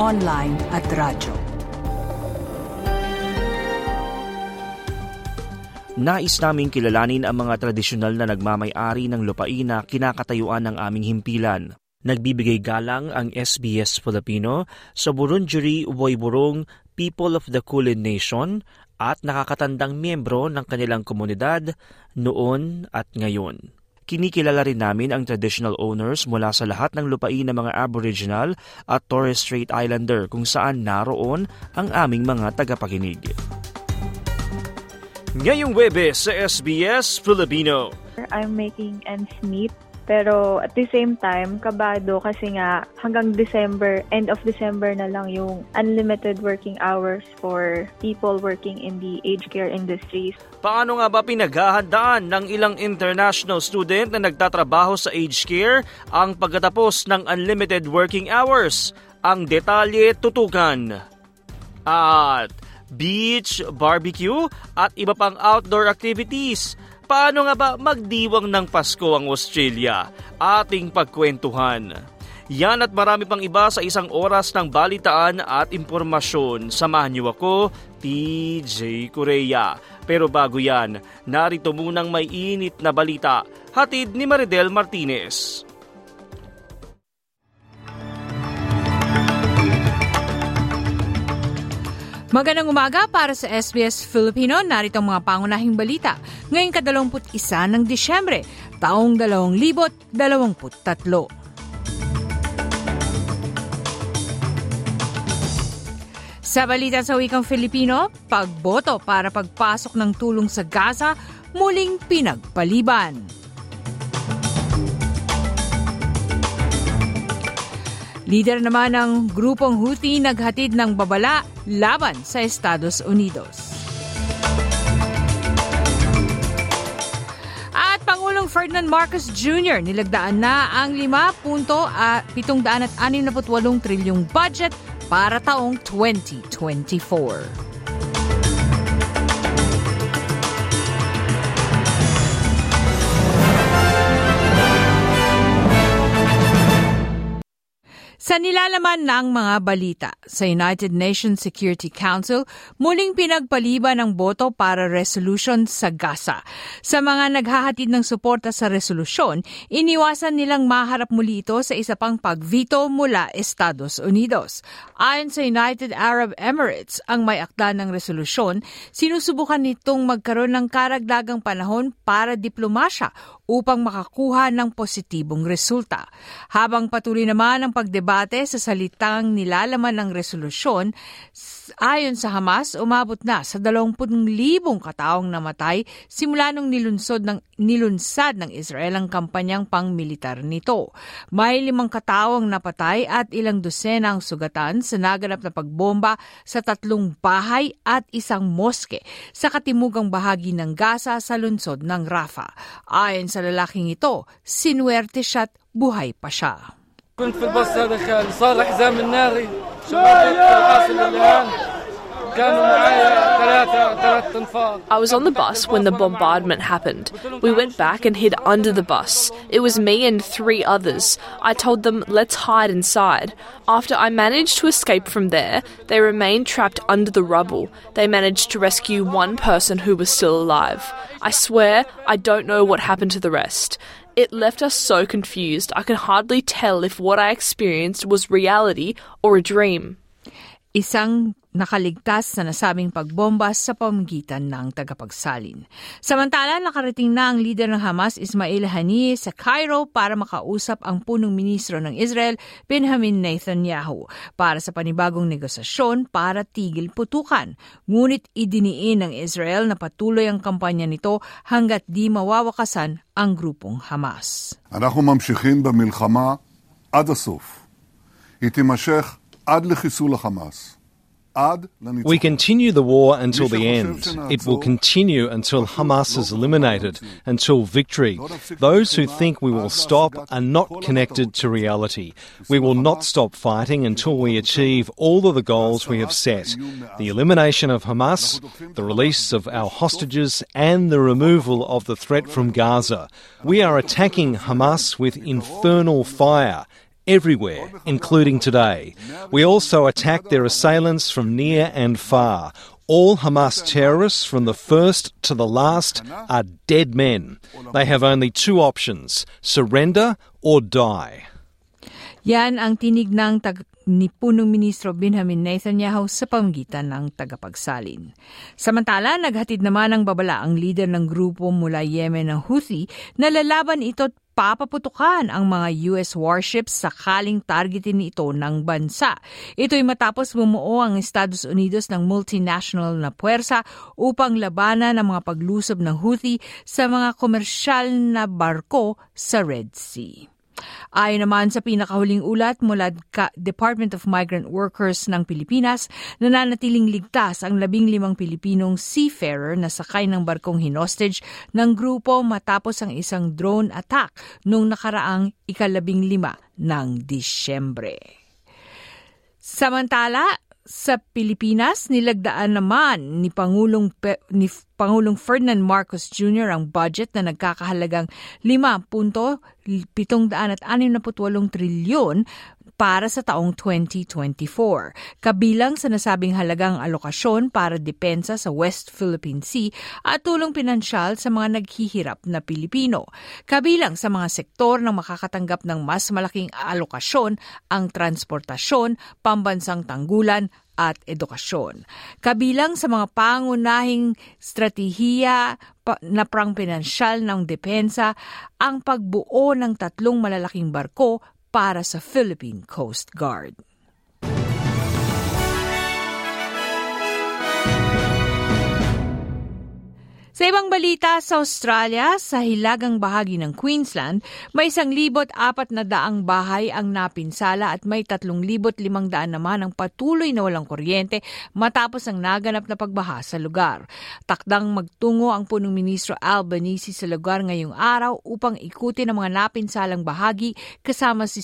online at radyo. Nais naming kilalanin ang mga tradisyonal na nagmamay-ari ng lupain na kinakatayuan ng aming himpilan. Nagbibigay galang ang SBS Filipino sa Burundjeri Woiburong People of the Kulin Nation at nakakatandang miyembro ng kanilang komunidad noon at ngayon. Kinikilala rin namin ang traditional owners mula sa lahat ng lupain ng mga Aboriginal at Torres Strait Islander kung saan naroon ang aming mga tagapakinig. Ngayong Webes sa SBS Filipino. I'm making ends meet pero at the same time, kabado kasi nga hanggang December, end of December na lang yung unlimited working hours for people working in the aged care industries. Paano nga ba pinaghahandaan ng ilang international student na nagtatrabaho sa aged care ang pagkatapos ng unlimited working hours? Ang detalye tutukan. At beach, barbecue at iba pang outdoor activities – Paano nga ba magdiwang ng Pasko ang Australia? Ating pagkwentuhan. Yan at marami pang iba sa isang oras ng balitaan at impormasyon. Samahan niyo ako, TJ Korea. Pero bago yan, narito munang may init na balita. Hatid ni Maridel Martinez. Magandang umaga para sa SBS Filipino. Narito ang mga pangunahing balita. Ngayong kadalawamput isa ng Disyembre, taong 2023. Sa balita sa wikang Filipino, pagboto para pagpasok ng tulong sa Gaza muling pinagpaliban. Leader naman ng grupong Houthi naghatid ng babala laban sa Estados Unidos. At Pangulong Ferdinand Marcos Jr. nilagdaan na ang 5.768 trilyong budget para taong 2024. Sa nilalaman ng mga balita, sa United Nations Security Council, muling pinagpaliban ng boto para resolution sa Gaza. Sa mga naghahatid ng suporta sa resolusyon, iniwasan nilang maharap muli ito sa isa pang pagvito mula Estados Unidos. Ayon sa United Arab Emirates, ang may akda ng resolusyon, sinusubukan nitong magkaroon ng karagdagang panahon para diplomasya upang makakuha ng positibong resulta. Habang patuloy naman ang pagdebate sa salitang nilalaman ng resolusyon, ayon sa Hamas, umabot na sa 20,000 kataong namatay simula nung nilunsod ng, nilunsad ng Israel ang kampanyang pangmilitar nito. May limang kataong napatay at ilang dosena ang sugatan sa naganap na pagbomba sa tatlong bahay at isang moske sa katimugang bahagi ng Gaza sa lungsod ng Rafah. Ayon sa lalaking ito, sinwerte siya't buhay pa siya. كنت في الباص هذا خالي صار حزام الناري شباب الحاصل الان I was on the bus when the bombardment happened. We went back and hid under the bus. It was me and three others. I told them, let's hide inside. After I managed to escape from there, they remained trapped under the rubble. They managed to rescue one person who was still alive. I swear, I don't know what happened to the rest. It left us so confused, I can hardly tell if what I experienced was reality or a dream. Isang nakaligtas sa nasabing pagbomba sa pamagitan ng tagapagsalin. Samantala, nakarating na ang leader ng Hamas, Ismail Haniyeh, sa Cairo para makausap ang punong ministro ng Israel, Benjamin Netanyahu, para sa panibagong negosasyon para tigil putukan. Ngunit idiniin ng Israel na patuloy ang kampanya nito hanggat di mawawakasan ang grupong Hamas. אנחנו ממשיכים במלחמה עד הסוף. היא תימשך עד לחיסול החמאס. We continue the war until the end. It will continue until Hamas is eliminated, until victory. Those who think we will stop are not connected to reality. We will not stop fighting until we achieve all of the goals we have set the elimination of Hamas, the release of our hostages, and the removal of the threat from Gaza. We are attacking Hamas with infernal fire everywhere, including today. We also attacked their assailants from near and far. All Hamas terrorists, from the first to the last, are dead men. They have only two options surrender or die. Yan ang tinig ng tag ni punong ministro Benjamin Netanyahu sa pamagitan ng tagapagsalin. Samantala, naghatid naman ng babala ang leader ng grupo mula Yemen ng Houthi na lalaban ito at papaputukan ang mga US warships sakaling targetin ito ng bansa. Ito'y matapos bumuo ang Estados Unidos ng multinational na puwersa upang labanan ang mga paglusob ng Houthi sa mga komersyal na barko sa Red Sea. Ayon naman sa pinakahuling ulat mula sa Department of Migrant Workers ng Pilipinas, nananatiling ligtas ang labing limang Pilipinong seafarer na sakay ng barkong hinostage ng grupo matapos ang isang drone attack noong nakaraang ikalabing lima ng Disyembre. Samantala, sa Pilipinas, nilagdaan naman ni Pangulong, Pe- ni Pangulong Ferdinand Marcos Jr. ang budget na nagkakahalagang 5.768 trilyon para sa taong 2024, kabilang sa nasabing halagang alokasyon para depensa sa West Philippine Sea at tulong pinansyal sa mga naghihirap na Pilipino. Kabilang sa mga sektor na makakatanggap ng mas malaking alokasyon ang transportasyon, pambansang tanggulan, at edukasyon. Kabilang sa mga pangunahing strategiya na prang ng depensa ang pagbuo ng tatlong malalaking barko para sa Philippine Coast Guard. Sa ibang balita sa Australia, sa hilagang bahagi ng Queensland, may isang libot apat na daang bahay ang napinsala at may tatlong libot limang daan naman ang patuloy na walang kuryente matapos ang naganap na pagbaha sa lugar. Takdang magtungo ang punong ministro Albanese sa lugar ngayong araw upang ikutin ang mga napinsalang bahagi kasama si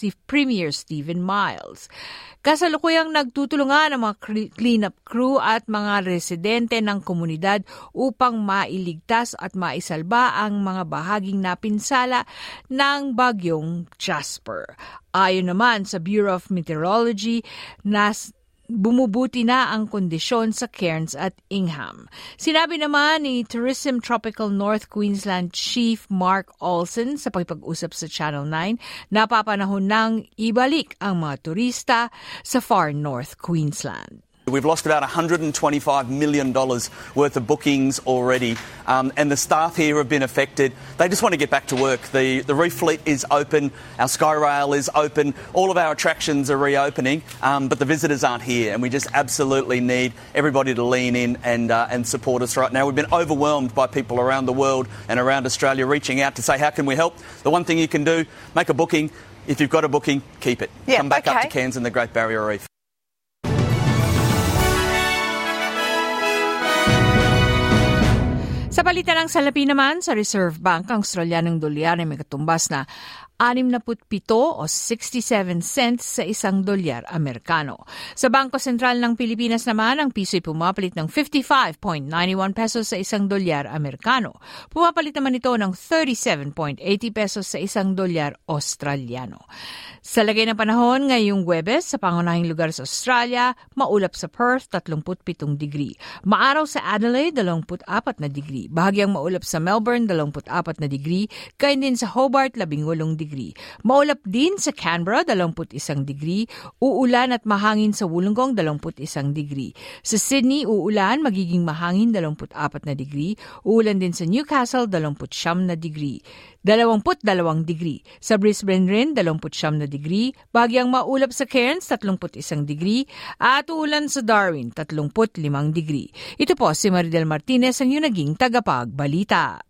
si Premier Stephen Miles. Kasalukuyang nagtutulungan ang mga cleanup crew at mga residente ng komunidad upang mailigtas at maisalba ang mga bahaging napinsala ng bagyong Jasper. Ayon naman sa Bureau of Meteorology, nas bumubuti na ang kondisyon sa Cairns at Ingham. Sinabi naman ni Tourism Tropical North Queensland Chief Mark Olsen sa pagpag-usap sa Channel 9 na papanahon ng ibalik ang mga turista sa far North Queensland. We've lost about $125 million worth of bookings already, um, and the staff here have been affected. They just want to get back to work. The, the reef fleet is open, our Skyrail is open, all of our attractions are reopening, um, but the visitors aren't here, and we just absolutely need everybody to lean in and, uh, and support us right now. We've been overwhelmed by people around the world and around Australia reaching out to say, How can we help? The one thing you can do, make a booking. If you've got a booking, keep it. Yeah, Come back okay. up to Cairns and the Great Barrier Reef. Sa balita ng salapi naman, sa Reserve Bank, ang Australianong dolyar ay may katumbas na 67 o 67 cents sa isang dolyar Amerikano. Sa Bangko Sentral ng Pilipinas naman, ang piso ay pumapalit ng 55.91 pesos sa isang dolyar Amerikano. Pumapalit naman ito ng 37.80 pesos sa isang dolyar Australiano. Sa lagay ng panahon ngayong Webes sa pangunahing lugar sa Australia, maulap sa Perth 37 degree. Maaraw sa Adelaide 24 na degree. Bahagyang maulap sa Melbourne 24 na degree. Kain din sa Hobart 18 degree. Maulap din sa Canberra 21 degree. Uulan at mahangin sa Wollongong 21 degree. Sa Sydney uulan magiging mahangin 24 na degree. Uulan din sa Newcastle 29 na degree. 22 degree. Sa Brisbane rin, 29 na degree. Bagyang maulap sa Cairns, 31 degree. At uulan sa Darwin, 35 degree. Ito po si Maridel Martinez ang yung naging tagapagbalita.